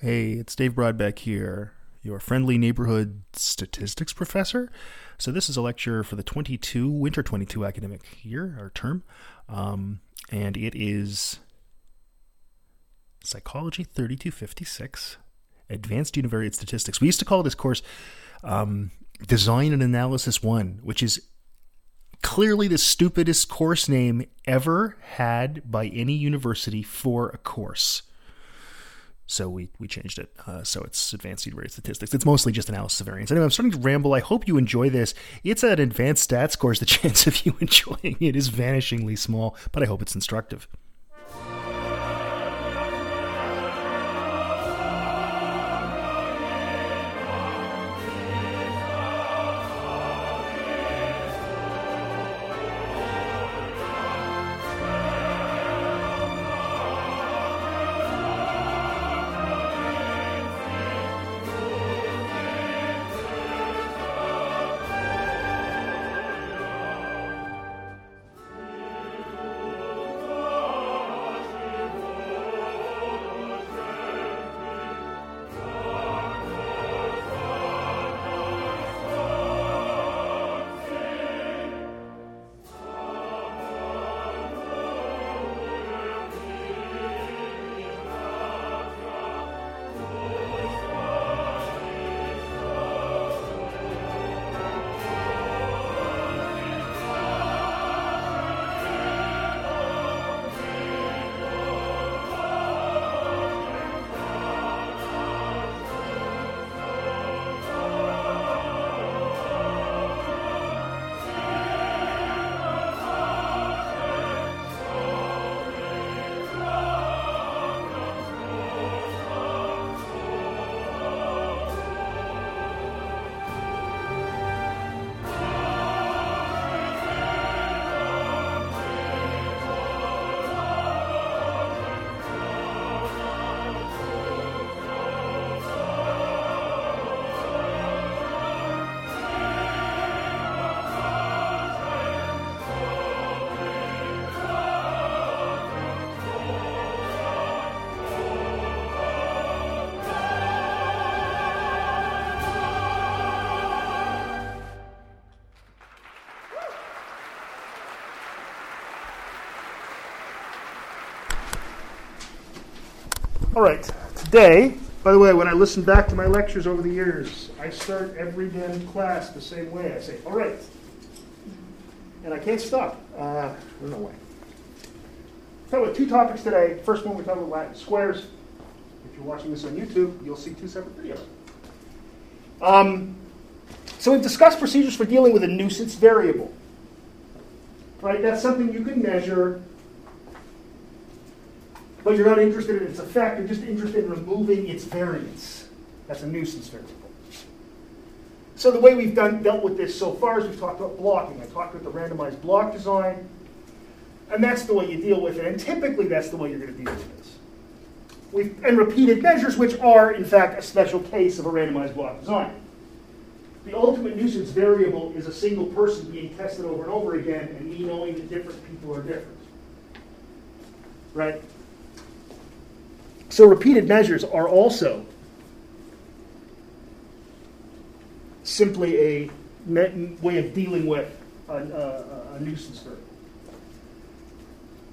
Hey, it's Dave Brodbeck here, your friendly neighborhood statistics professor. So, this is a lecture for the 22, winter 22 academic year or term, um, and it is Psychology 3256, Advanced Univariate Statistics. We used to call this course um, Design and Analysis 1, which is clearly the stupidest course name ever had by any university for a course. So we, we changed it. Uh, so it's advanced univariate statistics. It's mostly just analysis of variance. Anyway, I'm starting to ramble. I hope you enjoy this. It's an advanced stats course. The chance of you enjoying it is vanishingly small, but I hope it's instructive. All right, today, by the way, when I listen back to my lectures over the years, I start every damn class the same way. I say, all right. And I can't stop. Uh, no way. Talk about two topics today. First one, we're talking about Latin squares. If you're watching this on YouTube, you'll see two separate videos. Um, so we've discussed procedures for dealing with a nuisance variable. Right? That's something you can measure but you're not interested in its effect, you're just interested in removing its variance. That's a nuisance variable. So the way we've done, dealt with this so far is we've talked about blocking. I talked about the randomized block design, and that's the way you deal with it. And typically that's the way you're going to deal with this. We've, and repeated measures, which are, in fact, a special case of a randomized block design. The ultimate nuisance variable is a single person being tested over and over again, and me knowing that different people are different. Right? So repeated measures are also simply a way of dealing with a, a, a nuisance variable.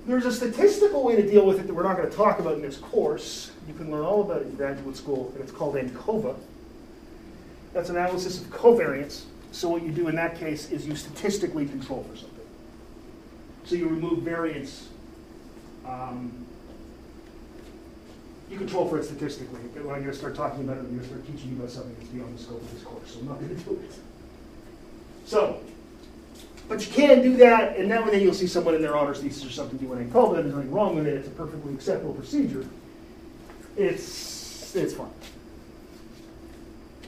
There's a statistical way to deal with it that we're not going to talk about in this course. You can learn all about it in graduate school, and it's called ANCOVA. That's analysis of covariance. So what you do in that case is you statistically control for something. So you remove variance um, you control for it statistically. But when to start talking about it, I'm going to start teaching you about something that's beyond the scope of this course, so I'm not going to do it. So, but you can do that, and now and then you'll see someone in their honors thesis or something do ANCOVA, but there's nothing wrong with it. It's a perfectly acceptable procedure. It's it's fine.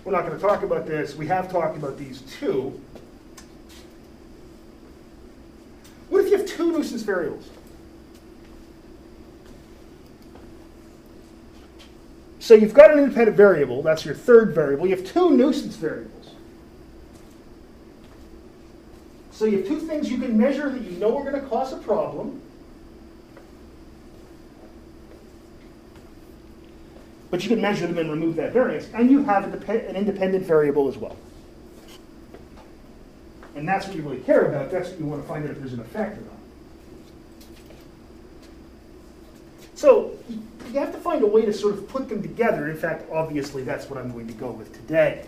We're not going to talk about this. We have talked about these two. What if you have two nuisance variables? So you've got an independent variable, that's your third variable. You have two nuisance variables. So you have two things you can measure that you know are going to cause a problem. But you can measure them and remove that variance, and you have an independent variable as well. And that's what you really care about. That's what you want to find out if there's an effect or not. So you have to find a way to sort of put them together. In fact, obviously, that's what I'm going to go with today.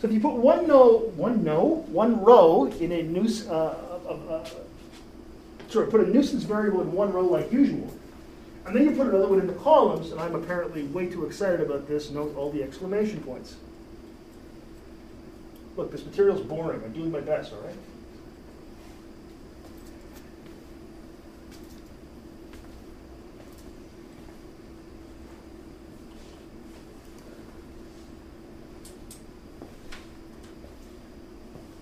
So if you put one no, one no, one row in a nuisance, uh, uh, uh, put a nuisance variable in one row like usual, and then you put another one in the columns, and I'm apparently way too excited about this, note all the exclamation points. Look, this material's boring, I'm doing my best, all right?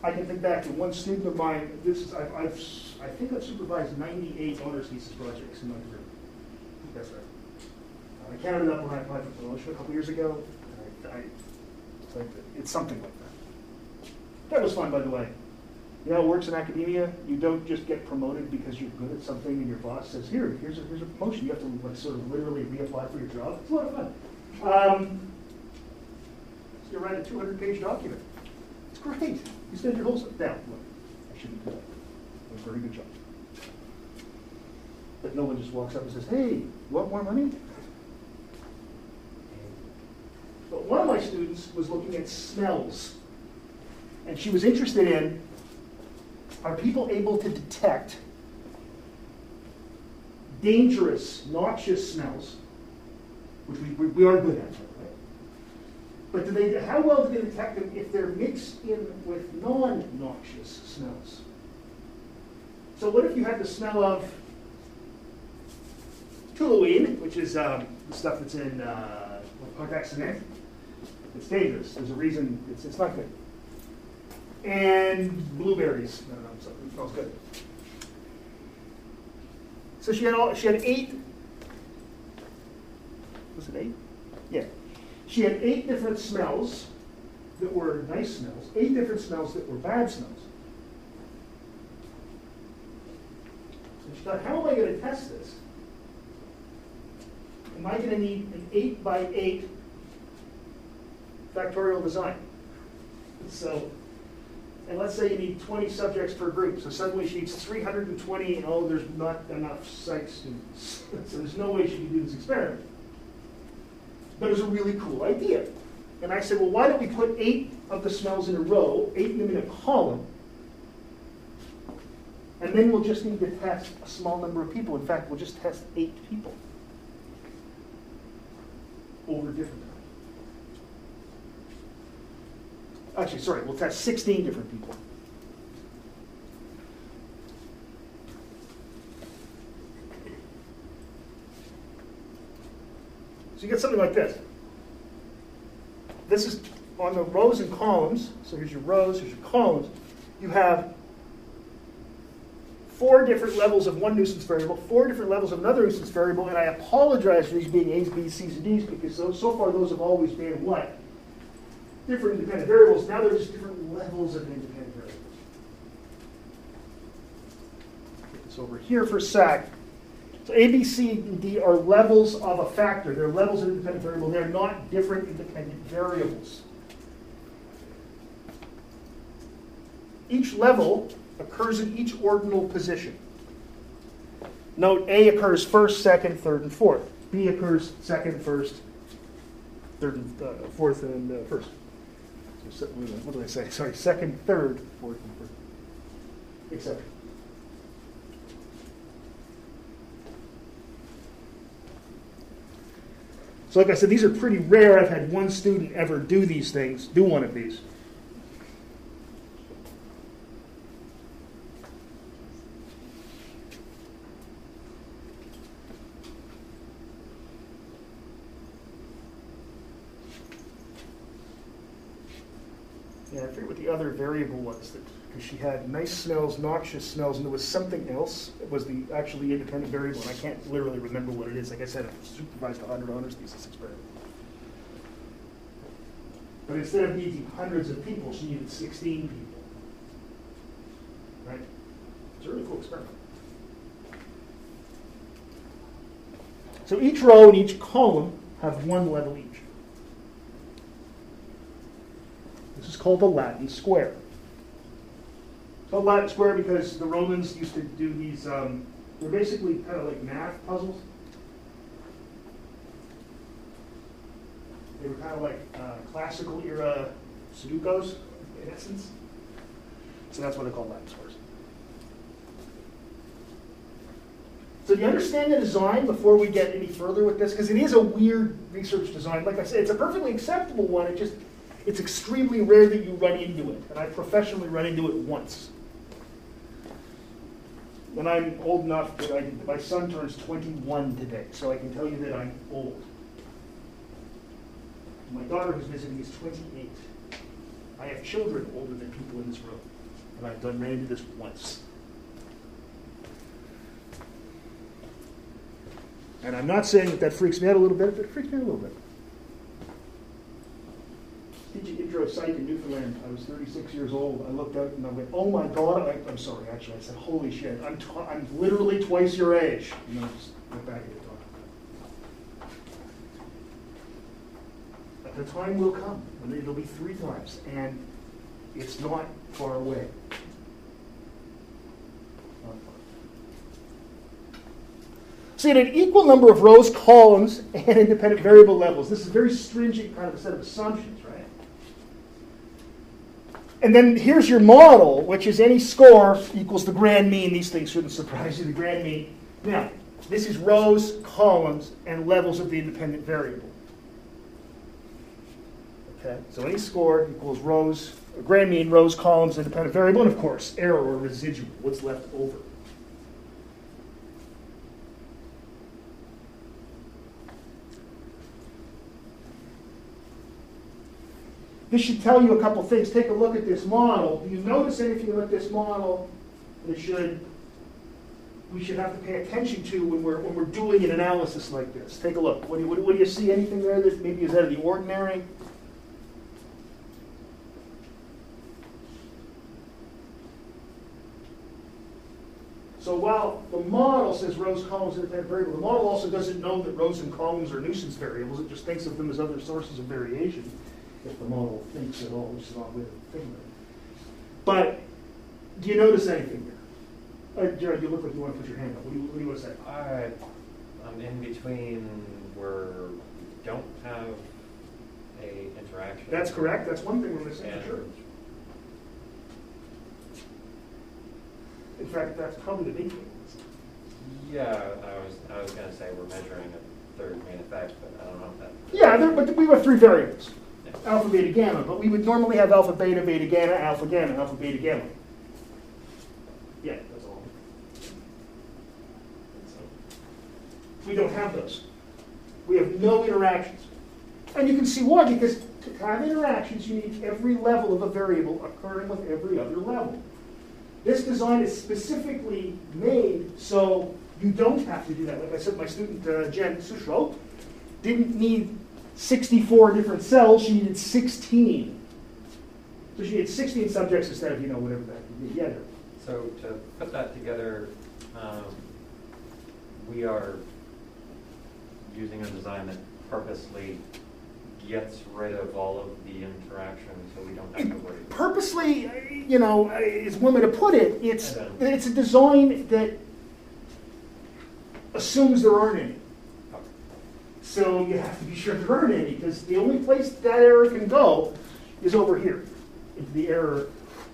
I can think back to one student of mine, this is, I've, I've, I think I've supervised ninety-eight honors thesis projects in my career. That's right. Uh, I counted it up when I applied for promotion a couple years ago, and I, I, it's something like that. That was fun, by the way. You know how it works in academia? You don't just get promoted because you're good at something and your boss says, here, here's a, here's a promotion. You have to like sort of literally reapply for your job. It's a lot of fun. Um, so you write a two hundred page document. It's great. You spend your whole, now, look, I shouldn't do that. A very good job. But no one just walks up and says, hey, you want more money? But one of my students was looking at smells. And she was interested in, are people able to detect dangerous, noxious smells, which we, we, we are good at, right? But do they, how well do they detect them if they're mixed in with non-noxious smells? So what if you had the smell of toluene, which is um, the stuff that's in uh, contact cement? It's dangerous. There's a reason it's, it's not good. And blueberries. No, no, so it smells good. So she had all, she had eight. Was it eight? Yeah. She had eight different smells that were nice smells, eight different smells that were bad smells. So she thought, how am I going to test this? Am I going to need an eight by eight factorial design? So, and let's say you need 20 subjects per group. So suddenly she needs 320, and oh, there's not enough psych students. so there's no way she can do this experiment. But it was a really cool idea. And I said, well, why don't we put eight of the smells in a row, eight of them in a column, and then we'll just need to test a small number of people. In fact, we'll just test eight people over different times. Actually, sorry, we'll test 16 different people. So you get something like this. This is on the rows and columns. So here's your rows, here's your columns. You have four different levels of one nuisance variable, four different levels of another nuisance variable, and I apologize for these being A's, B's, C's, and D's because those, so far those have always been what? Different independent variables. Now they're just different levels of independent variables. Get this over here for a sec. So A, B, C, and D are levels of a factor. They're levels of independent variable. They're not different independent variables. Each level occurs in each ordinal position. Note A occurs first, second, third, and fourth. B occurs second, first, third, and uh, fourth, and uh, first. So, What did I say? Sorry, second, third, fourth, and first, etc. So, like I said, these are pretty rare. I've had one student ever do these things, do one of these. Yeah, I forget what the other variable was that because she had nice smells, noxious smells, and there was something else. It was the actually independent variable, and I can't literally remember what it is. Like I said, I supervised a 100 honors thesis experiment. But instead of needing hundreds of people, she needed 16 people. Right? It's a really cool experiment. So each row and each column have one level each. Is called the Latin square. It's called Latin square because the Romans used to do these, um, they're basically kind of like math puzzles. They were kind of like uh, classical era Sudokus, in essence. So that's what they call Latin squares. So do you understand the design before we get any further with this? Because it is a weird research design. Like I said, it's a perfectly acceptable one. It just it's extremely rare that you run into it. And I professionally run into it once. When I'm old enough that I, my son turns 21 today, so I can tell you that I'm old. My daughter who's visiting is 28. I have children older than people in this room, and I've done ran into this once. And I'm not saying that that freaks me out a little bit, but it freaks me out a little bit. Teaching intro psych in Newfoundland, I was 36 years old. I looked out and I went, "Oh my God!" I, am sorry, actually, I said, "Holy shit! I'm t- I'm literally twice your age." And I just went back into the time will come when it'll be three times, and it's not far away. So you had an equal number of rows, columns, and independent variable levels. This is a very stringent kind of a set of assumptions, right? And then here's your model, which is any score equals the grand mean. These things shouldn't surprise you, the grand mean. Now, this is rows, columns, and levels of the independent variable. Okay, so any score equals rows, grand mean, rows, columns, independent variable, and of course, error or residual, what's left over. This should tell you a couple things. Take a look at this model. Do you notice anything about this model that should we should have to pay attention to when we're when we're doing an analysis like this? Take a look. What do you, what, do you see? Anything there that maybe is out of the ordinary? So while the model says rows, columns, independent variable, the model also doesn't know that rows and columns are nuisance variables. It just thinks of them as other sources of variation if the model thinks at all, which is not with thinking But do you notice anything there? Uh, Jared, you look like you want to put your hand up. What do you, what do you want to say? I, I'm in between where we don't have a interaction. That's correct. That's one thing we're missing for sure. In fact, that's probably the big thing. Yeah, I was I was going to say we're measuring a third main effect, but I don't know if that. Yeah, there, but we have three variables alpha, beta, gamma, but we would normally have alpha, beta, beta, gamma, alpha, gamma, alpha, beta, gamma. Yeah, that's all. We don't have those. We have no interactions. And you can see why, because to have interactions, you need every level of a variable occurring with every other level. This design is specifically made so you don't have to do that. Like I said, my student, uh, Jen Sushro, didn't need 64 different cells, she needed 16. So she had 16 subjects instead of, you know, whatever that. Yeah. So to put that together, um, we are using a design that purposely gets rid of all of the interaction so we don't have to worry. Purposely, you know, is one way to put it. It's, it's a design that assumes there aren't any. So you have to be sure there aren't any, because the only place that error can go is over here, into the error,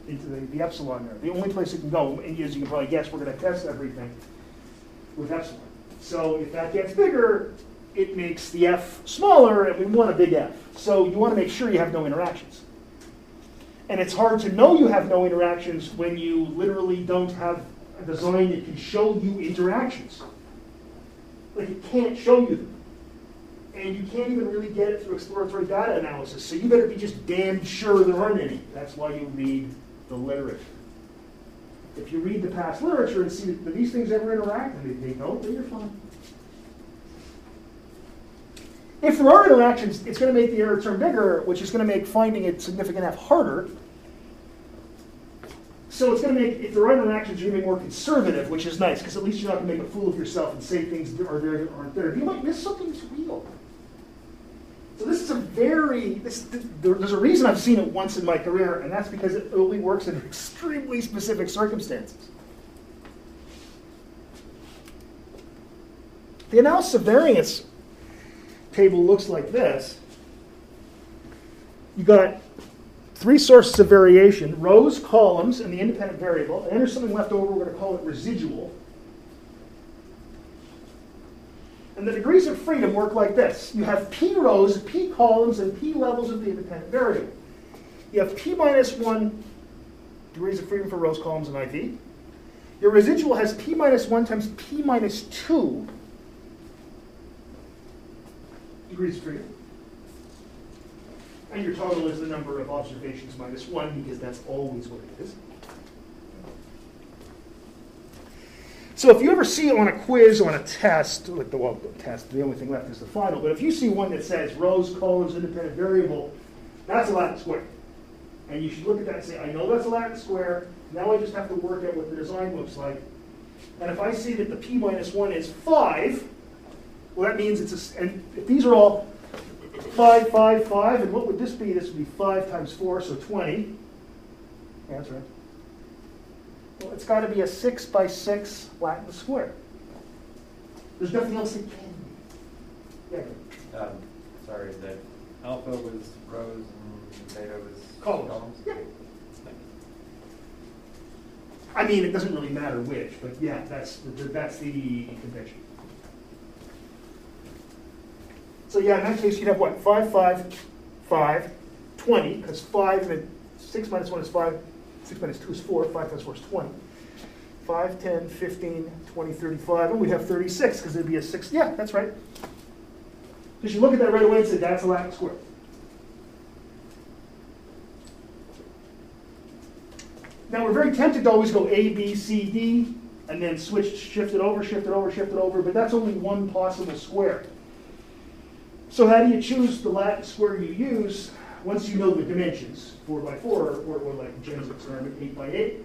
into the, the epsilon error. The only place it can go, and as you can probably guess, we're going to test everything with epsilon. So if that gets bigger, it makes the f smaller, and we want a big F. So you want to make sure you have no interactions. And it's hard to know you have no interactions when you literally don't have a design that can show you interactions. Like it can't show you them and you can't even really get it through exploratory data analysis. So you better be just damn sure there aren't any. That's why you read the literature. if you read the past literature and see that these things ever interact, and they, don't, then you're fine. If there are interactions, it's going to make the error term bigger, which is going to make finding it significant f harder. So it's going to make, if there are interactions, you're going to be more conservative, which is nice, because at least you're not going to make a fool of yourself and say things that are there that aren't there. You might miss something that's real. So this is a very, this, there's a reason I've seen it once in my career, and that's because it only works in extremely specific circumstances. The analysis of variance table looks like this. You got three sources of variation, rows, columns, and the independent variable. And there's something left over, we're going to call it residual. And the degrees of freedom work like this. You have p rows, p columns, and p levels of the independent variable. You have p minus 1 degrees of freedom for rows, columns, and IV. Your residual has p minus 1 times p minus 2 degrees of freedom. And your total is the number of observations minus 1, because that's always what it is. So if you ever see it on a quiz, or on a test, like the well, test, the only thing left is the final, but if you see one that says rows, columns, independent variable, that's a Latin square. And you should look at that and say, I know that's a Latin square, now I just have to work out what the design looks like. And if I see that the p minus 1 is 5, well, that means it's a, and if these are all 5, 5, 5, and what would this be? This would be 5 times 4, so 20. Yeah, that's right. Well, it's got to be a 6 by 6 Latin square. There's nothing else it can be. Yeah. Um, sorry, the alpha was rows and beta was Columns. columns? Yeah. I mean, it doesn't really matter which, but yeah, that's the, that's the convention. So yeah, in that case, you'd have what? 5, 5, 5, 20, because 5 and 6 minus 1 is 5, 6 minus 2 is 4, 5 times 4 is 20. 5, 10, 15, 20, 35, and we'd have 36, because it'd be a 6. Yeah, that's right. Because you look at that right away and say, that's a Latin square. Now, we're very tempted to always go A, B, C, D, and then switch, shift it over, shift it over, shift it over, but that's only one possible square. So how do you choose the Latin square you use once you know the dimensions, 4 by 4, or, or like Jen's experiment, 8 by 8?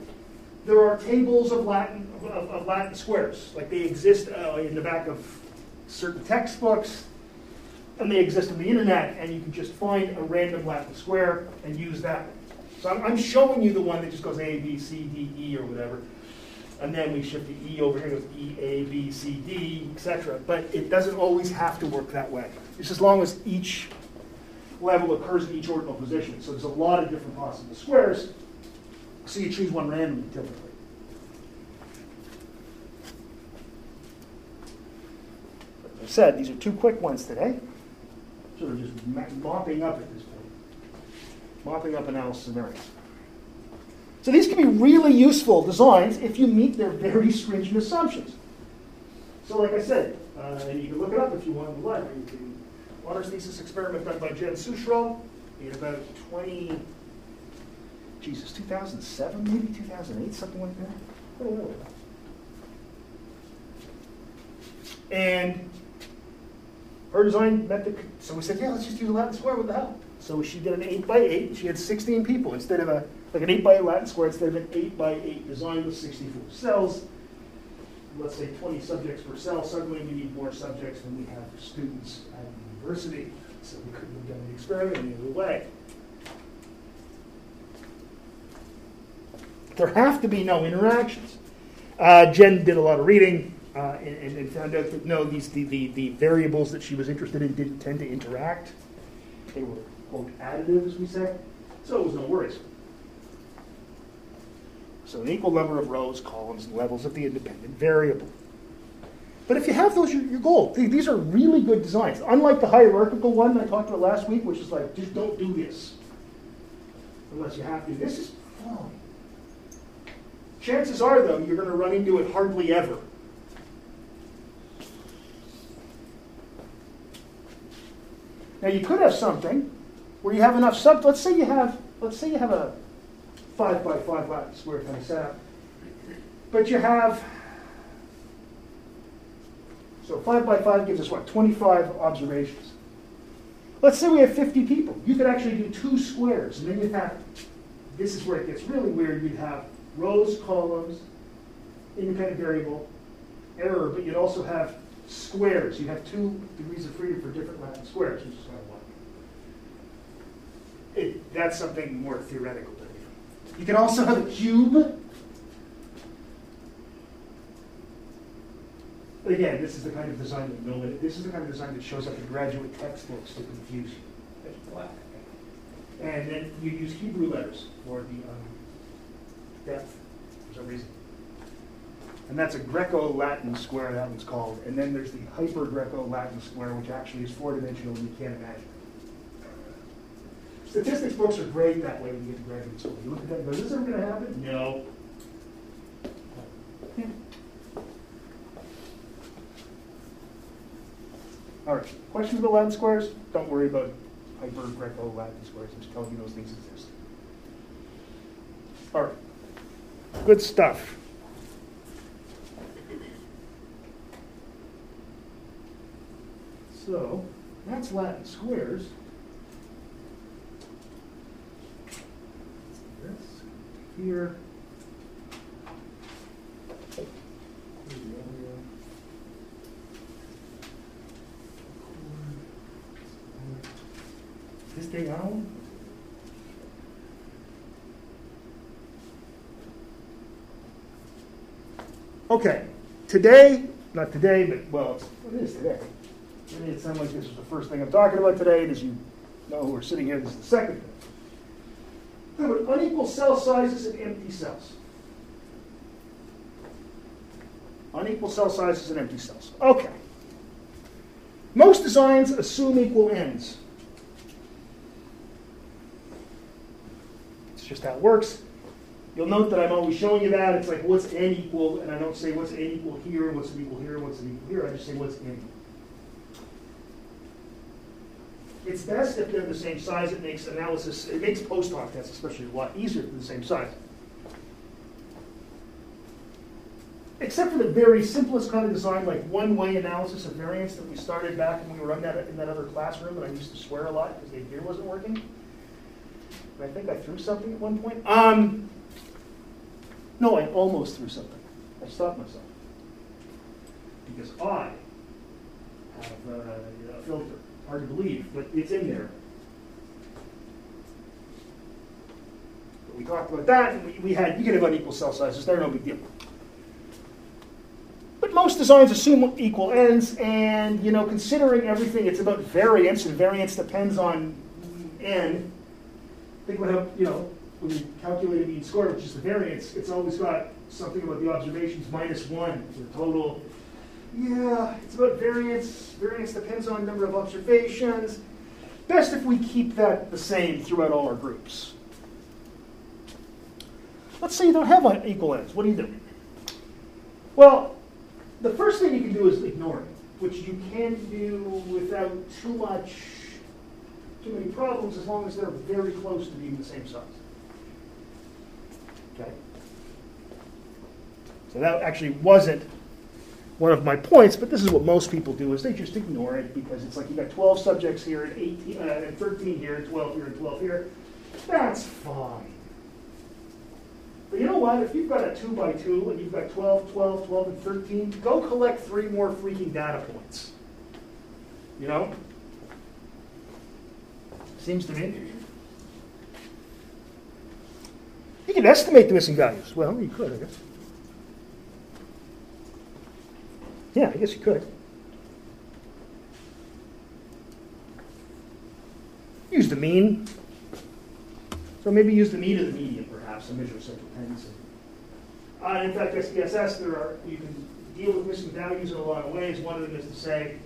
There are tables of Latin, of, of Latin squares, like they exist uh, in the back of certain textbooks, and they exist on the internet, and you can just find a random Latin square and use that. So I'm, I'm showing you the one that just goes A, B, C, D, E, or whatever. And then we shift the E over here, goes E, A, B, C, D, etc. But it doesn't always have to work that way. It's as long as each level occurs in each ordinal position. So there's a lot of different possible squares. So you choose one randomly, typically. As I said, these are two quick ones today. Sort of just mopping up at this point. Mopping up analysis of variance. So these can be really useful designs if you meet their very stringent assumptions. So like I said, uh, and you can look it up if you want in the library. You can, honors thesis experiment done by Jen Sushro in about 20, Jesus, 2007, maybe 2008, something like that. I don't know. And her design met the, so we said, yeah, let's just use a Latin square, what the hell? So she did an 8 by 8, she had 16 people instead of a, like an 8 by 8 Latin square, instead of an 8 by 8 design with 64 cells. Let's say 20 subjects per cell, suddenly we need more subjects than we have students university. So we couldn't have done the experiment any other way. There have to be no interactions. Uh, Jen did a lot of reading uh, and, and found out that no, these the, the, the variables that she was interested in didn't tend to interact. They were quote additive, as we say. So it was no worries. So an equal number of rows, columns, and levels of the independent variable. But if you have those, you're, you're gold. These are really good designs. Unlike the hierarchical one I talked about last week, which is like, just don't do this. Unless you have to. This is fun. Chances are, though, you're going to run into it hardly ever. Now you could have something where you have enough sub. Let's say you have, let's say you have a five by five square kind of setup, But you have, so five by five gives us what, 25 observations. Let's say we have 50 people. You could actually do two squares, and then you'd have, this is where it gets really weird, you'd have rows, columns, independent variable, error, but you'd also have squares. You'd have two degrees of freedom for different Latin squares, which is kind of. It, that's something more theoretical. You can also have a cube. But again, this is the kind of design that no one, this is the kind of design that shows up in graduate textbooks to confuse you. It's black. And then you use Hebrew letters for the um, depth, for some reason. And that's a Greco-Latin square, that one's called. And then there's the hyper-Greco-Latin square, which actually is four-dimensional and you can't imagine. Statistics books are great that way when you get to graduate school. You look at that and go, is this ever going to happen? No. All right, questions about Latin squares? Don't worry about hyper-Greco-Latin squares. I'm just telling you those things exist. All right, good stuff. So, that's Latin squares. This. Here we go. This thing on? Okay, today, not today, but, well, it is today. It it sound like this was the first thing I'm talking about today, and as you know who are sitting here, this is the second thing. Talk about unequal cell sizes and empty cells. Unequal cell sizes and empty cells. Okay. Most designs assume equal ends. Just how it works. You'll note that I'm always showing you that. It's like, what's n equal? And I don't say what's n equal here, what's n equal here, what's n equal here. I just say what's n. It's best if they're the same size. It makes analysis, it makes post hoc tests especially a lot easier they're the same size. Except for the very simplest kind of design, like one-way analysis of variance that we started back when we were in that, in that other classroom, and I used to swear a lot because the gear wasn't working. I think I threw something at one point. Um, no, I almost threw something. I stopped myself. Because I have uh, a filter. Hard to believe, but it's in there. But we talked about that, and we, we had, you can have unequal cell sizes, they're no big deal. But most designs assume equal ends, and you know, considering everything, it's about variance, and variance depends on n. Think about how, you know, when you calculate a mean score, which is the variance, it's always got something about the observations minus one, the total. Yeah, it's about variance. Variance depends on number of observations. Best if we keep that the same throughout all our groups. Let's say you don't have equal ends. What do you do? Well, the first thing you can do is ignore it, which you can do without too much, too many problems, as long as they're very close to being the same size. Okay. So that actually wasn't one of my points, but this is what most people do is they just ignore it because it's like you got 12 subjects here and 18 uh, and 13 here and 12 here and 12 here. That's fine. But you know what? If you've got a 2 by 2 and you've got 12, 12, 12, and 13, go collect three more freaking data points. You know? Seems to me. You can estimate the missing values. Well, you could, I guess. Yeah, I guess you could. Use the mean. So maybe use the mean of the median, perhaps, to measure central tendency. Uh, in fact, SPSS, there are you can deal with missing values in a lot of ways. One of them is to say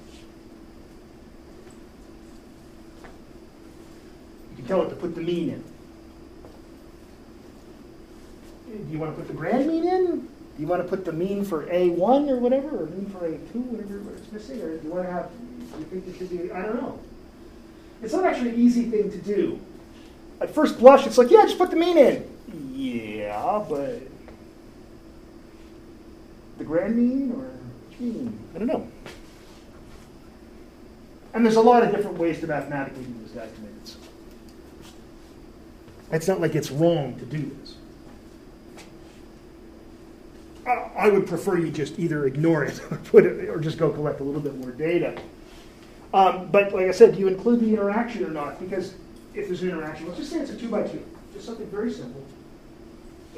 you tell it to put the mean in. Do you want to put the grand mean in? Do you want to put the mean for A1 or whatever, or mean for A2, whatever it's missing, or do you want to have, do you think it should be, I don't know. It's not actually an easy thing to do. At first blush, it's like, yeah, just put the mean in. Yeah, but the grand mean or mean? I don't know. And there's a lot of different ways to mathematically do this estimates. It's not like it's wrong to do this. I- would prefer you just either ignore it or put it, or just go collect a little bit more data. Um, but like I said, do you include the interaction or not? Because if there's an interaction, let's just say it's a two by two, just something very simple,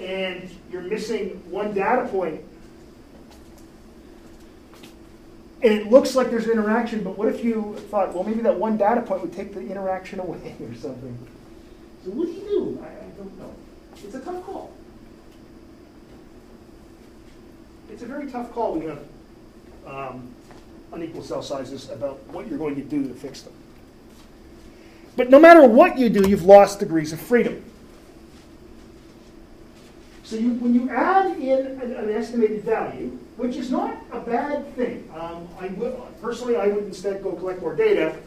and you're missing one data point, and it looks like there's an interaction, but what if you thought, well, maybe that one data point would take the interaction away or something? So what do you do? I, I don't know. It's a tough call. It's a very tough call when you have um, unequal cell sizes about what you're going to do to fix them. But no matter what you do, you've lost degrees of freedom. So you, when you add in an, an estimated value, which is not a bad thing, um, I would, personally I would instead go collect more data.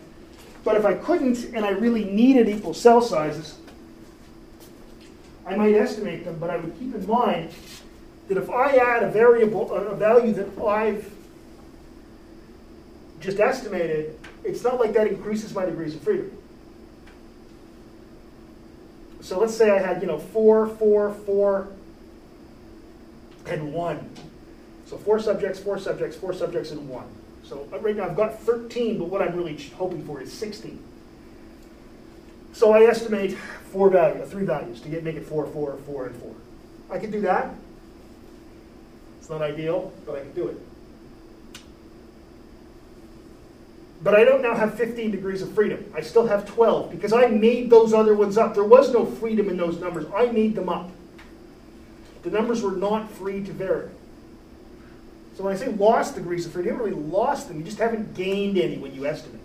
But if I couldn't and I really needed equal cell sizes, I might estimate them, but I would keep in mind that if I add a variable, a value that I've just estimated, it's not like that increases my degrees of freedom. So let's say I had, you know, four, four, four, and one. So four subjects, four subjects, four subjects, and one. So uh, right now I've got 13, but what I'm really hoping for is 16. So I estimate four values, three values to get make it four, four, four, and four. I can do that. It's not ideal, but I can do it. But I don't now have 15 degrees of freedom. I still have 12 because I made those other ones up. There was no freedom in those numbers. I made them up. The numbers were not free to vary. So when I say lost degrees of freedom, you haven't really lost them. You just haven't gained any when you estimate.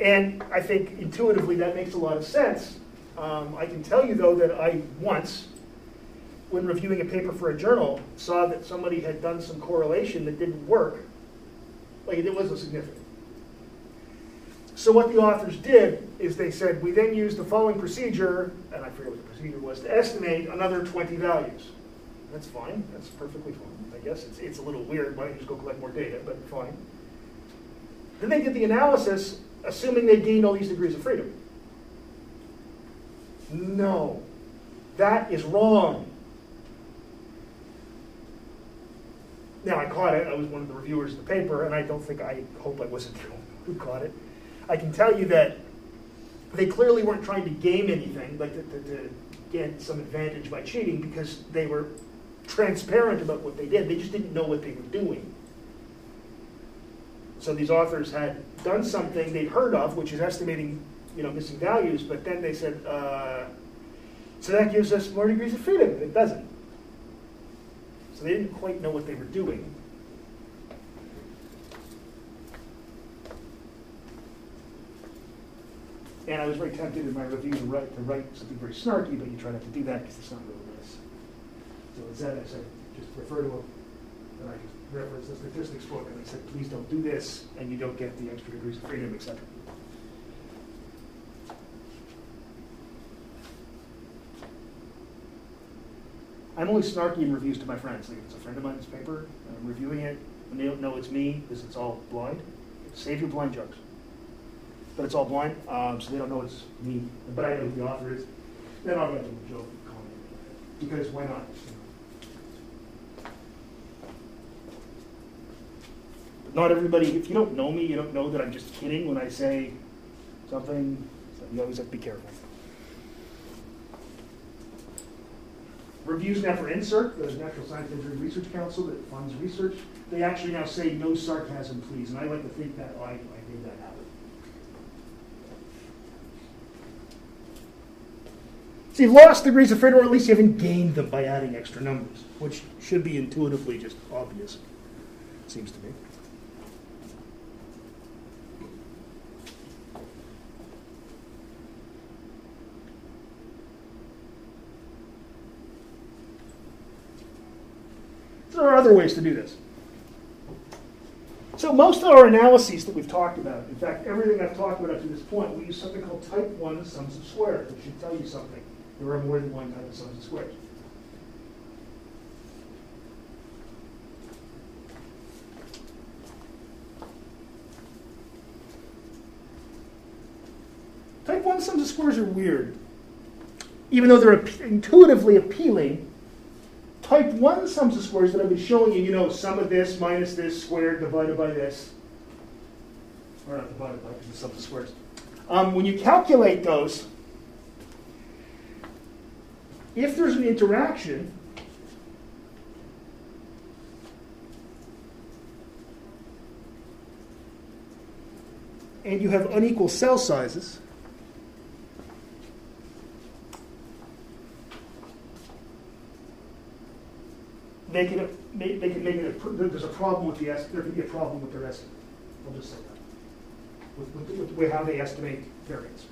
And I think intuitively that makes a lot of sense. Um, I can tell you though that I once, when reviewing a paper for a journal, saw that somebody had done some correlation that didn't work. Like it wasn't significant. So what the authors did is they said, we then used the following procedure, and I forget what the procedure was, to estimate another 20 values. That's fine. That's perfectly fine. I guess it's, it's a little weird. Why don't you just go collect more data? But fine. Then they did the analysis, assuming they gained all these degrees of freedom. No, that is wrong. Now I caught it. I was one of the reviewers of the paper, and I don't think I hope I wasn't who caught it. I can tell you that they clearly weren't trying to game anything, like to, to, to get some advantage by cheating, because they were transparent about what they did. They just didn't know what they were doing. So these authors had done something they'd heard of, which is estimating, you know, missing values, but then they said, uh, so that gives us more degrees of freedom. It doesn't. So they didn't quite know what they were doing. And I was very tempted in my review to write, to write something very snarky, but you try not to do that because it's not really nice. So instead I said, just refer to a, and I just referenced the statistics book, and they said, please don't do this, and you don't get the extra degrees of freedom, etc. I'm only snarky in reviews to my friends. Like if it's a friend of mine's paper, and I'm reviewing it, and they don't know it's me because it's all blind. Save your blind jokes. But it's all blind, um, so they don't know it's me. But I know who the author is. Then I'll write them a joke comment. Because why not? Not everybody, if you don't know me, you don't know that I'm just kidding when I say something. So you always have to be careful. Reviews now for NSERC, the Natural Science Engineering Research Council that funds research, they actually now say no sarcasm, please, and I like to think that I, I made that happen. So you've lost degrees of freedom, or at least you haven't gained them by adding extra numbers, which should be intuitively just obvious, seems to me. There are other ways to do this. So most of our analyses that we've talked about, in fact, everything I've talked about up to this point, we use something called type 1 sums of squares. which should tell you something. There are more than one type of sums of squares. Type 1 sums of squares are weird, even though they're intuitively appealing type 1 sums of squares that I've been showing you, you know, sum of this minus this squared divided by this, or not divided by, because it's sums of squares. Um, when you calculate those, if there's an interaction, and you have unequal cell sizes, make- it, there's a problem with the, there can be a problem with their estimate. I'll just say that. With, with, with the way how they estimate variance.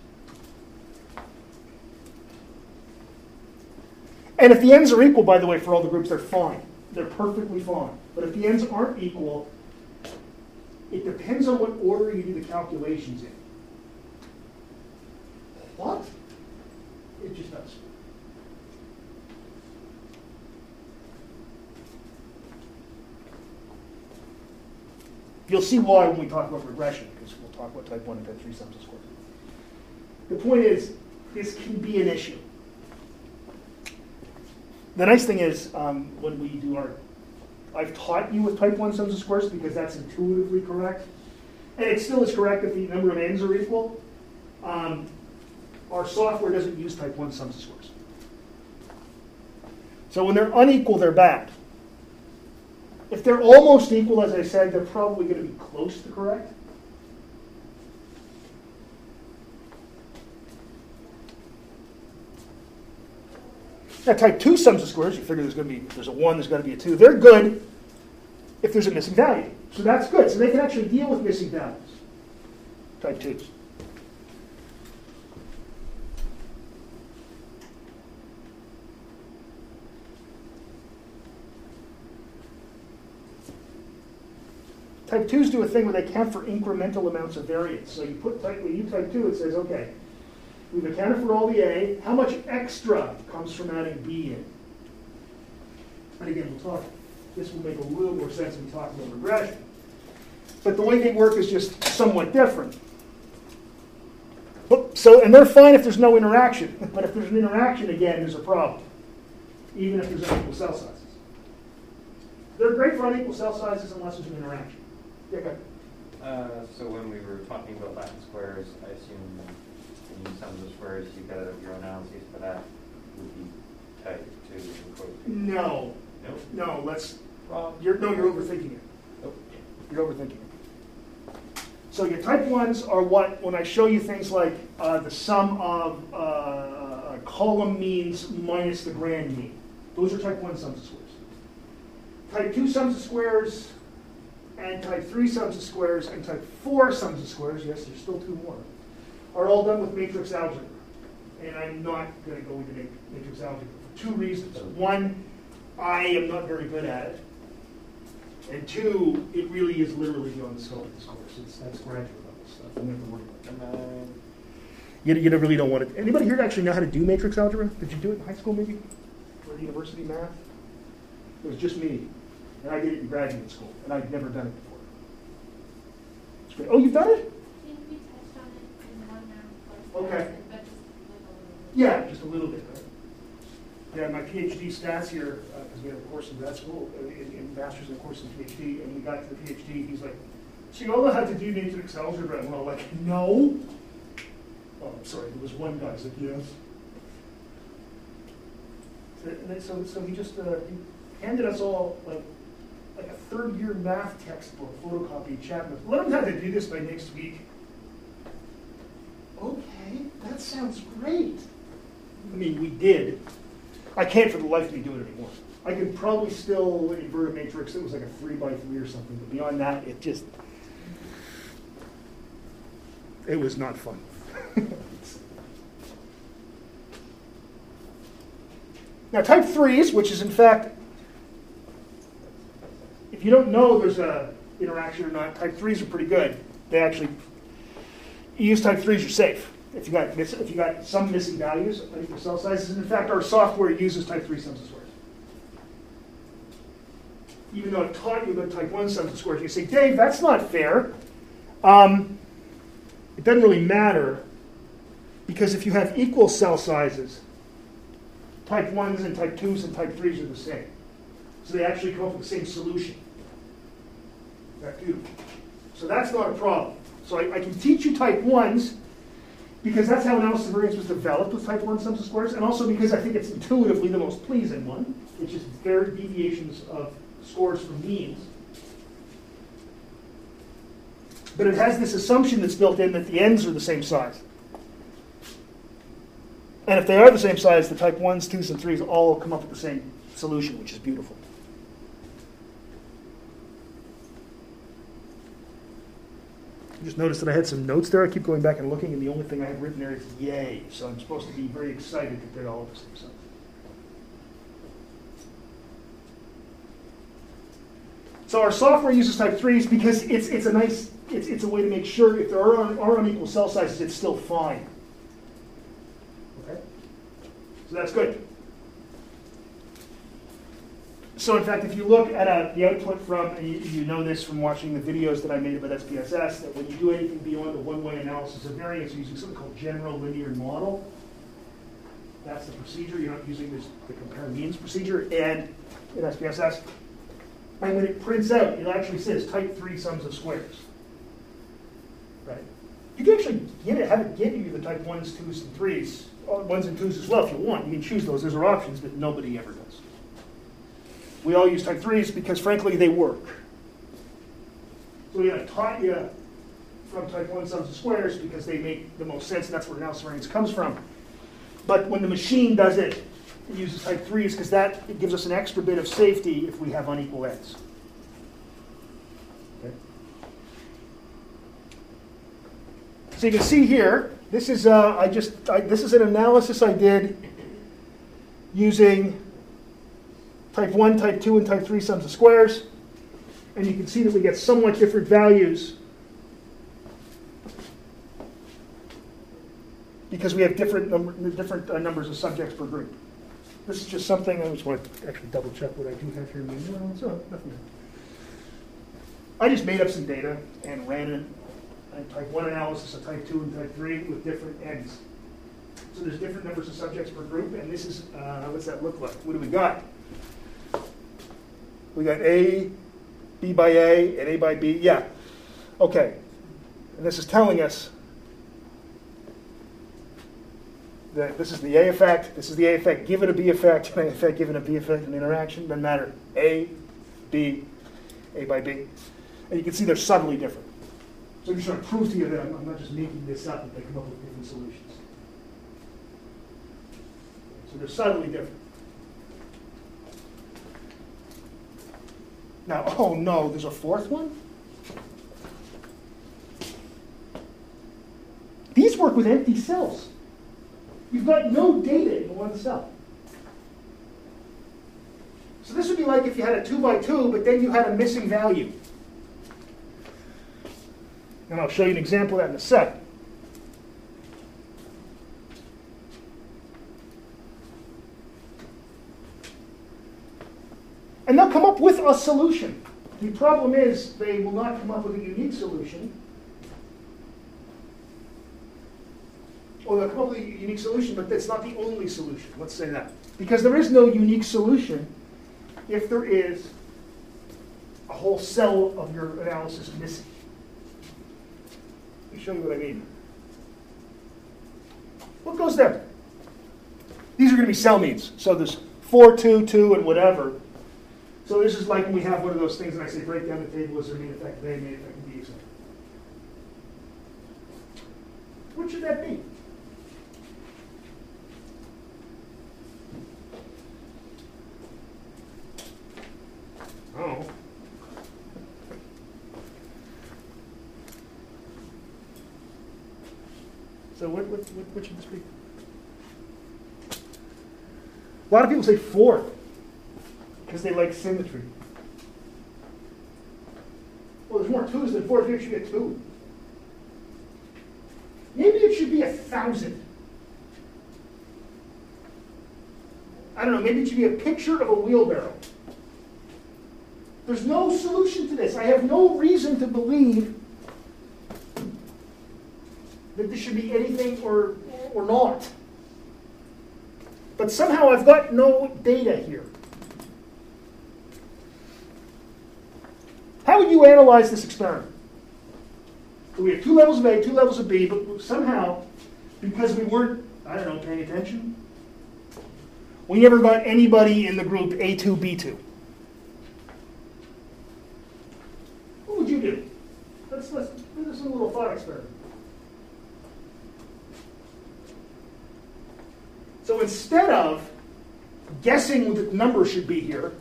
And if the ends are equal, by the way, for all the groups, they're fine. They're perfectly fine. But if the ends aren't equal, it depends on what order you do the calculations in. What? It just does. You'll see why when we talk about regression, because we'll talk about type 1 and type 3 sums of squares. The point is, this can be an issue. The nice thing is, um, when we do our, I've taught you with type 1 sums of squares because that's intuitively correct. And it still is correct if the number of ends are equal. Um, our software doesn't use type 1 sums of squares. So when they're unequal, they're bad. If they're almost equal, as I said, they're probably going to be close to correct. Now, type 2 sums of squares, you figure there's going to be, there's a 1, there's got to be a 2. They're good if there's a missing value. So that's good. So they can actually deal with missing values. Type 2s. Type 2s do a thing where they count for incremental amounts of variance. So you put type, when you type 2, it says, okay, we've accounted for all the A. How much extra comes from adding B in? And again, we'll talk, this will make a little more sense when we talk about regression. But the way they work is just somewhat different. So, and they're fine if there's no interaction, but if there's an interaction, again, there's a problem, even if there's unequal cell sizes. They're great for unequal cell sizes unless there's an interaction. Yeah, go ahead. Uh, so when we were talking about Latin squares, I assume when you sums the squares, you got your analyses for that would be type two and. No, No? no, let's, Wrong. you're, no, you're overthinking it. Oh, You're overthinking it. So your type ones are what, when I show you things like uh, the sum of uh, a column means minus the grand mean, those are type one sums of squares. Type two sums of squares, and type three sums of squares, and type four sums of squares, yes, there's still two more, are all done with matrix algebra. And I'm not going to go into matrix algebra for two reasons. One, I am not very good at it. And two, it really is literally beyond the scope of this course. It's, that's graduate level stuff. Have to worry about You, you don't- really don't want it. Anybody here actually know how to do matrix algebra? Did you do it in high school maybe? Or university math? It was just me. And I did it in graduate school, and I'd never done it before. It's great. Oh, you've done it? I think we touched on it in one round. Okay. But just a little bit. Yeah, just a little bit. Yeah, my PhD stats here, because we have a course in grad school, uh, in, in master's and a course in PhD, and we got to the PhD, he's like, so you all know how to do matrix algebra? And we're all like, no. Oh, I'm sorry, there was one guy who's like, yes. So, and then, so, so he just, uh, he handed us all like, like a third year math textbook, photocopied Chapman. Let them have to do this by next week. Okay, that sounds great. I mean, we did. I can't for the life of me do it anymore. I could probably still invert a matrix It was like a three by three or something, but beyond that, it just it was not fun. now, type threes, which is in fact, if you don't know there's a interaction or not, type threes are pretty good. They actually you use type threes, you're safe. If you got miss, if you got some missing values, unequal cell sizes, and in fact, our software uses type three sums of squares. Even though I've taught you about type one sums of squares, you say, Dave, that's not fair. Um, it doesn't really matter Because if you have equal cell sizes, type 1s and type 2s and type 3s are the same. So they actually come up with the same solution. That too. So that's not a problem. So I, I can teach you type 1s because that's how analysis of variance was developed with type 1 sums of squares, and also because I think it's intuitively the most pleasing one, which is varied deviations of scores from means. But it has this assumption that's built in that the ends are the same size. And if they are the same size, the type 1s, 2s, and 3s all come up with the same solution, which is beautiful. Just noticed that I had some notes there. I keep going back and looking, and the only thing I have written there is yay. So I'm supposed to be very excited that they're all the same. So our software uses type 3s because it's, it's a nice, it's, it's a way to make sure if there are, are unequal cell sizes, it's still fine. Okay? So that's good. So in fact, if you look at a, the output from, you, you know this from watching the videos that I made about SPSS, that when you do anything beyond a one-way analysis of variance, you're using something called general linear model. That's the procedure. You're not using this, the compare means procedure. And in SPSS, and when it prints out, it actually says type 3 sums of squares. Right? You can actually get it, have it give you the type 1s, 2s, and 3s, 1s uh, and 2s as well if you want. You can choose those. Those are options, but nobody ever does. We all use type 3s because, frankly, they work. So we have taught you from type 1 sums of squares because they make the most sense, and that's where variance comes from. But when the machine does it, it uses type 3s because that it gives us an extra bit of safety if we have unequal ends. Okay. So you can see here, this is uh, I just I, this is an analysis I did using type 1, type 2, and type 3 sums of squares. And you can see that we get somewhat different values because we have different, different uh, numbers of subjects per group. This is just something, I just want to actually double check what I do have here. Not, nothing. I just made up some data and ran it, type 1 analysis, a type 2 and type 3 with different ends. So there's different numbers of subjects per group, and this is, uh, what's that look like? What do we got? We got A, B by A, and A by B. Yeah. Okay. And this is telling us that this is the A effect, this is the A effect given a B effect, and A effect given a B effect, an interaction. Doesn't matter. A, B, A by B. And you can see they're subtly different. So I'm just trying to prove to you that I'm, I'm not just making this up, that they come up with different solutions. So they're subtly different. Now, oh no, there's a fourth one? These work with empty cells. You've got no data in one cell. So this would be like if you had a 2 by 2, but then you had a missing value. And I'll show you an example of that in a sec. Come up with a solution. The problem is they will not come up with a unique solution. Or they'll come up with a unique solution, but that's not the only solution. Let's say that. Because there is no unique solution if there is a whole cell of your analysis missing. Let me show you what I mean. What goes there? These are going to be cell means. So there's 4, 2, 2, and whatever. So this is like when we have one of those things and I say break down the table, is there main effect of A, main effect of B, etc. What should that be? Oh. So what, what, what, what should this be? A lot of people say four because they like symmetry. Well, there's more twos than fours. Maybe it should be a two. Maybe it should be a thousand. I don't know. Maybe it should be a picture of a wheelbarrow. There's no solution to this. I have no reason to believe that this should be anything or, or not. But somehow I've got no data here. How would you analyze this experiment? We have two levels of A, two levels of B, but somehow, because we weren't, I don't know, paying attention, we never got anybody in the group A2, B2. What would you do? Let's, let's do this a little thought experiment. So instead of guessing what the number should be here,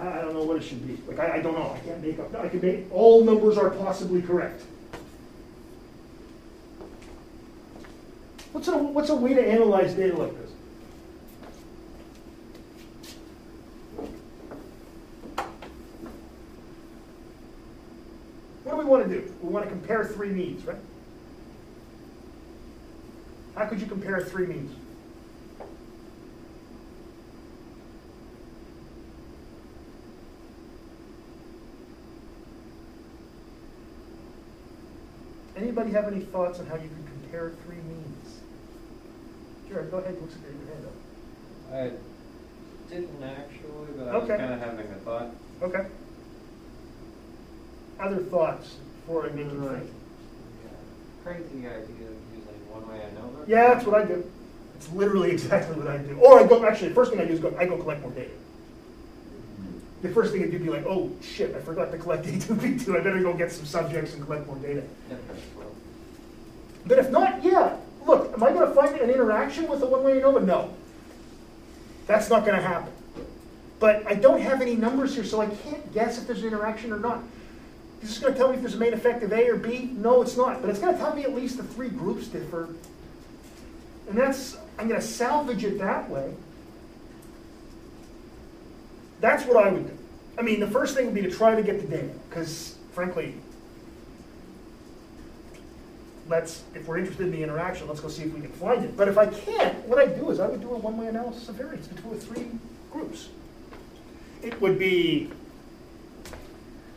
I don't know what it should be. Like, I, I don't know. I can't make up. I can make, all numbers are possibly correct. What's a, what's a way to analyze data like this? What do we want to do? We want to compare three means, right? How could you compare three means? Anybody have any thoughts on how you can compare three means? Jared, go ahead. Looks like your hand up. I didn't actually, but I was Okay. kind of having a thought. Okay. Other thoughts before I make you Right. think? Crazy idea of using one way I know. Yeah, that's what I do. It's literally exactly what I do. Or I go, actually, the first thing I do is go, I go collect more data. The first thing I do be like, oh shit, I forgot to collect A2B2. I better go get some subjects and collect more data. But if not, yeah, look, am I going to find an interaction with a one-way ANOVA? No. That's not going to happen. But I don't have any numbers here, so I can't guess if there's an interaction or not. Is this going to tell me if there's a main effect of A or B? No, it's not. But it's going to tell me at least the three groups differ. And that's, I'm going to salvage it that way. That's what I would do. I mean, the first thing would be to try to get the data, because frankly, let's, if we're interested in the interaction, let's go see if we can find it. But if I can't, what I'd do is I would do a one-way analysis of variance between three groups. It would be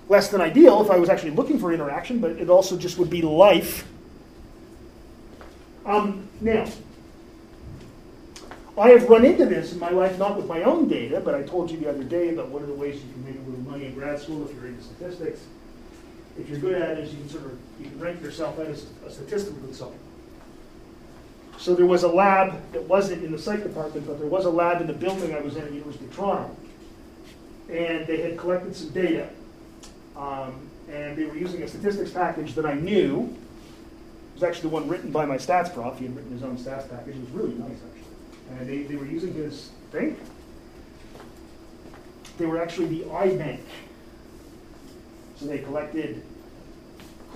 less than ideal if I was actually looking for interaction, but it also just would be life. Um, now, I have run into this in my life, not with my own data, but I told you the other day about one of the ways you can make a little money in grad school if you're into statistics. If you're good at it, you can sort of you can rank yourself as a statistical consultant. So there was a lab that wasn't in the psych department, but there was a lab in the building I was in at the University of Toronto, and they had collected some data, um, and they were using a statistics package that I knew. It was actually the one written by my stats prof. He had written his own stats package. It was really nice, And they, they were using his thing. They were actually the eye bank. So they collected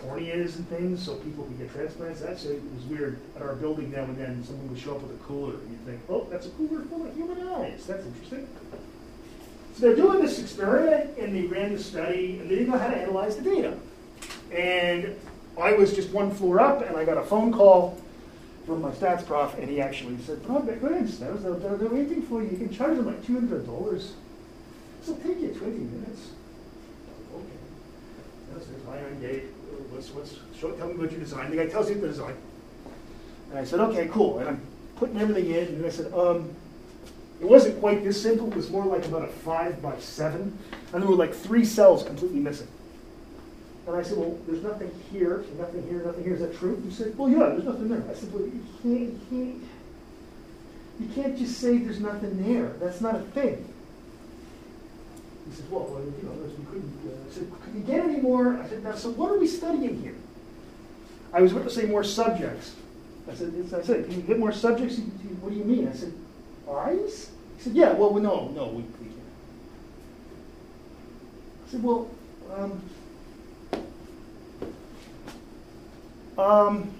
corneas and things so people could get transplants. That's it was weird. At our building now and then, someone would show up with a cooler, and you'd think, oh, that's a cooler full of human eyes. That's interesting. So they're doing this experiment, and they ran the study, and they didn't know how to analyze the data. And I was just one floor up, and I got a phone call from my stats prof, and he actually said, "Oh, go ahead, Stas. They're, they're, waiting for you. You can charge them like two hundred dollars. This will take you twenty minutes." Okay. Yes, there's my own gate. What's what's? Show, tell me what you designed. The guy tells you the design. And I said, "Okay, cool." And I'm putting everything in, and I said, "Um." It wasn't quite this simple. It was more like about a five by seven, and there were like three cells completely missing. And I said, well, there's nothing here, nothing here, nothing here. Is that true? He said, well, yeah, there's nothing there. I said, well, you can't, you can't, you can't just say there's nothing there. That's not a thing. He said, well, well, you know, we couldn't. Uh, I said, could you get any more? I said, now, so what are we studying here? I was about to say more subjects. I said, I said, can you get more subjects? He, he, what do you mean? I said, eyes? He said, yeah, well, no, no, we, we can't. I said, well, um, Um,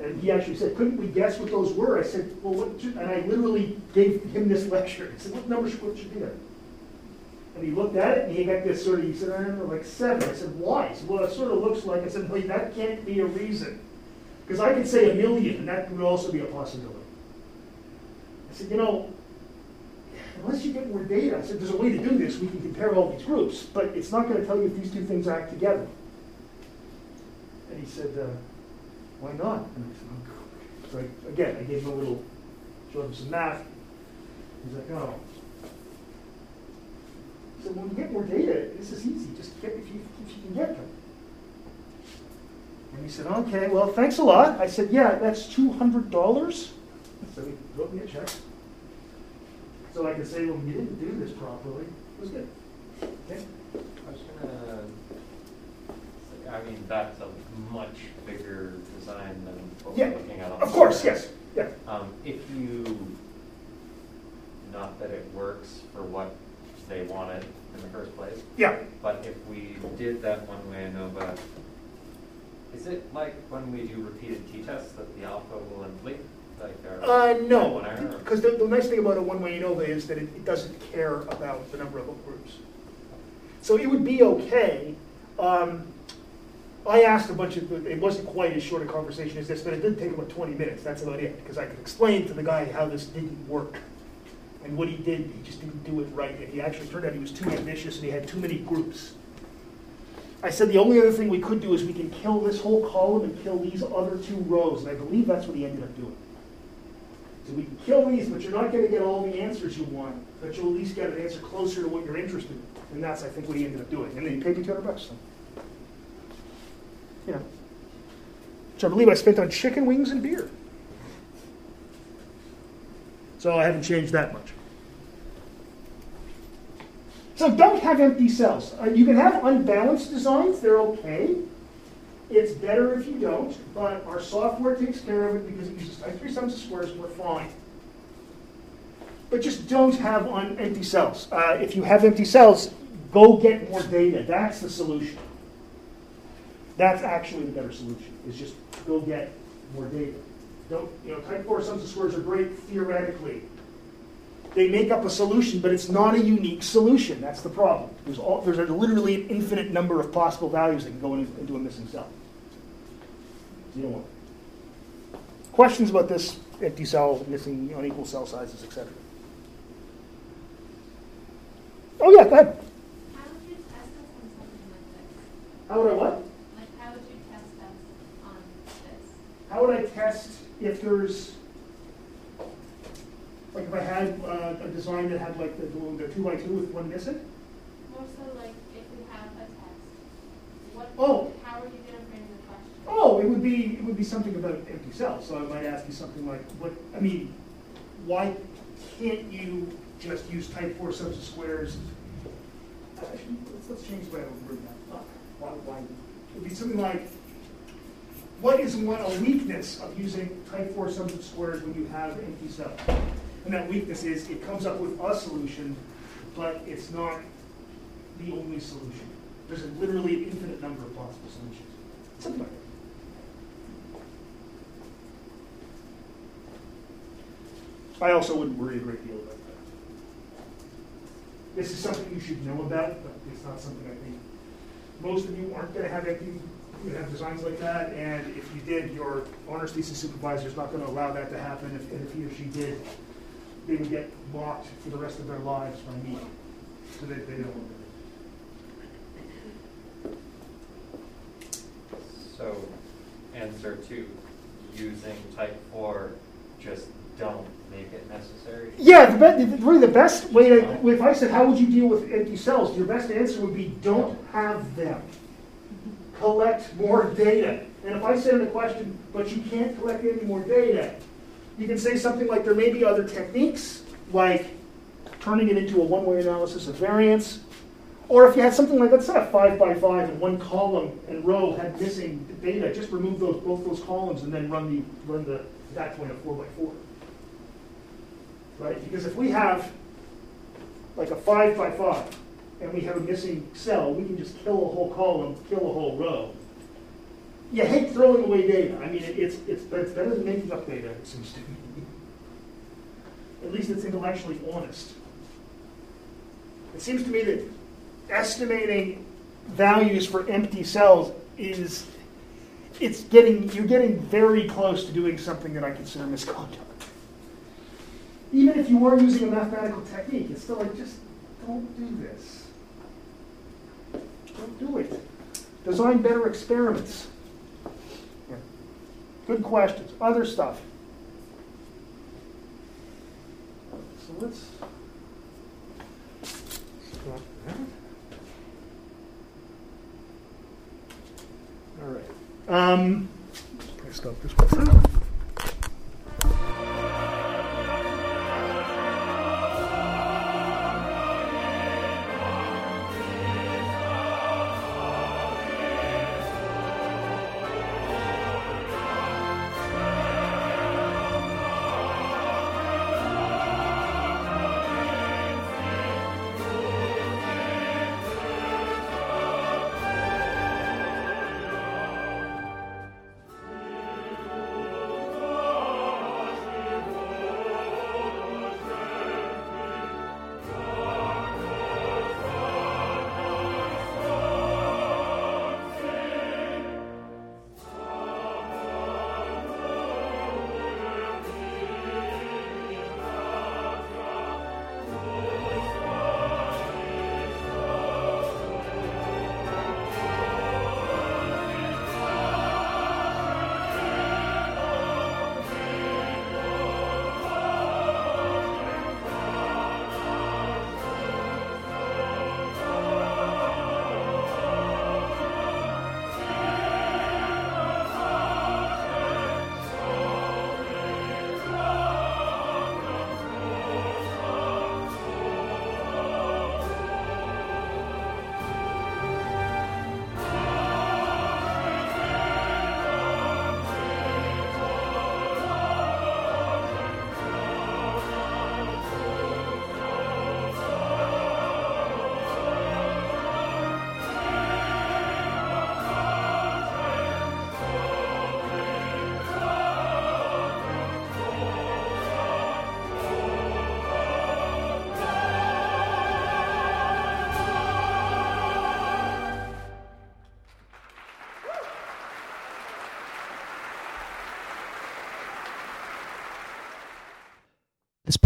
and he actually said, couldn't we guess what those were? I said, well, what, should-" and I literally gave him this lecture. I said, what number should, what should be there? And he looked at it and he got this sort of, he said, I don't know, like seven. I said, why? He said, well, it sort of looks like, I said, wait, that can't be a reason. Because I could say a million and that would also be a possibility. I said, you know, unless you get more data, I said, there's a way to do this. We can compare all these groups, but it's not going to tell you if these two things act together. And he said, uh, why not? And I said, "Oh." So I, again, I gave him a little, showed him some math. He's like, oh. Said, when you get more data, this is easy. Just get, if you, if you can get them. And he said, okay, well, thanks a lot. I said, yeah, that's $200. So he wrote me a check. So I could say, well, you didn't do this properly. It was good. Okay? I was gonna, say, I mean, that's a much bigger design than what Yeah, we're looking at on. Of course, the- yes, yeah. Um, if you, not that it works for what they wanted in the first place, Yeah. but if we did that one way ANOVA, is it like when we do repeated t-tests that the alpha will inflate? Like our Uh, no, one because the, the nice thing about a one-way ANOVA is that it, it doesn't care about the number of groups. So it would be okay. Um, I asked a bunch of, it wasn't quite as short a conversation as this, but it did take about 20 minutes. That's about it, because I could explain to the guy how this didn't work. And what he did, he just didn't do it right. And he actually turned out he was too ambitious and he had too many groups. I said the only other thing we could do is we can kill this whole column and kill these other two rows. And I believe that's what he ended up doing. So we can kill these, but you're not going to get all the answers you want. But you'll at least get an answer closer to what you're interested in. And that's, I think, what he ended up doing. And then he paid me 200 bucks. So. Know. Which I believe I spent on chicken wings and beer. So I haven't changed that much. So don't have empty cells. Uh, you can have unbalanced designs, they're okay. It's better if you don't, but our software takes care of it because it uses type 3 sums of squares and we're fine. But just don't have un- empty cells. Uh, if you have empty cells, go get more data. That's the solution. That's actually the better solution, is just go get more data. Don't, you know, type 4 sums of squares are great theoretically. They make up a solution, but it's not a unique solution. That's the problem. There's, all, there's literally an infinite number of possible values that can go in, into a missing cell. You don't want. Questions about this empty cell, missing unequal cell sizes, etc. Oh yeah, go ahead. How would you test us on something like this? How would I what? Like, how would you test us on this? How would I test if there's, like if I had uh, a design that had like the, the two by two with one missing? More so like, if we have a test, what, Oh. how are you gonna frame the question? Oh, it would be, it would be something about empty cells. So I might ask you something like, what, I mean, why can't you just use type four sums of squares? Actually, let's, let's change the way I would word that. Uh, Why, why, it would be something like, what is one, a weakness of using type four sums of squares when you have empty cells? And that weakness is, it comes up with a solution, but it's not the only solution. There's a literally an infinite number of possible solutions. Something like that. I also wouldn't worry a great deal about that. This is something you should know about, but it's not something I think most of you aren't going to have anything, you have designs like that, and if you did, your honors thesis supervisor is not going to allow that to happen. If, and if he or she did, they would get mocked for the rest of their lives by me. So they, they don't want that. So, answer two, using type four, just don't make it necessary. Yeah, the be- really the best way to, if I said, how would you deal with empty cells? Your best answer would be, don't have them. Collect more data. And if I in the question, but you can't collect any more data, you can say something like, there may be other techniques, like turning it into a one-way analysis of variance. Or if you had something like, let's say a five by five and one column and row had missing data, just remove those, both those columns and then run the, run the, that point of four by four right? Because if we have like a five by five, and we have a missing cell, we can just kill a whole column, kill a whole row. You hate throwing away data. I mean, it- it's, it's, but it's better than making up data, it seems to me. At least it's intellectually honest. It seems to me that estimating values for empty cells is, it's getting, you're getting very close to doing something that I consider misconduct even if you were using a mathematical technique, it's still like, just don't do this. Don't do it. Design better experiments. Good questions. Other stuff. So let's. stop that. All right. Um, stop this one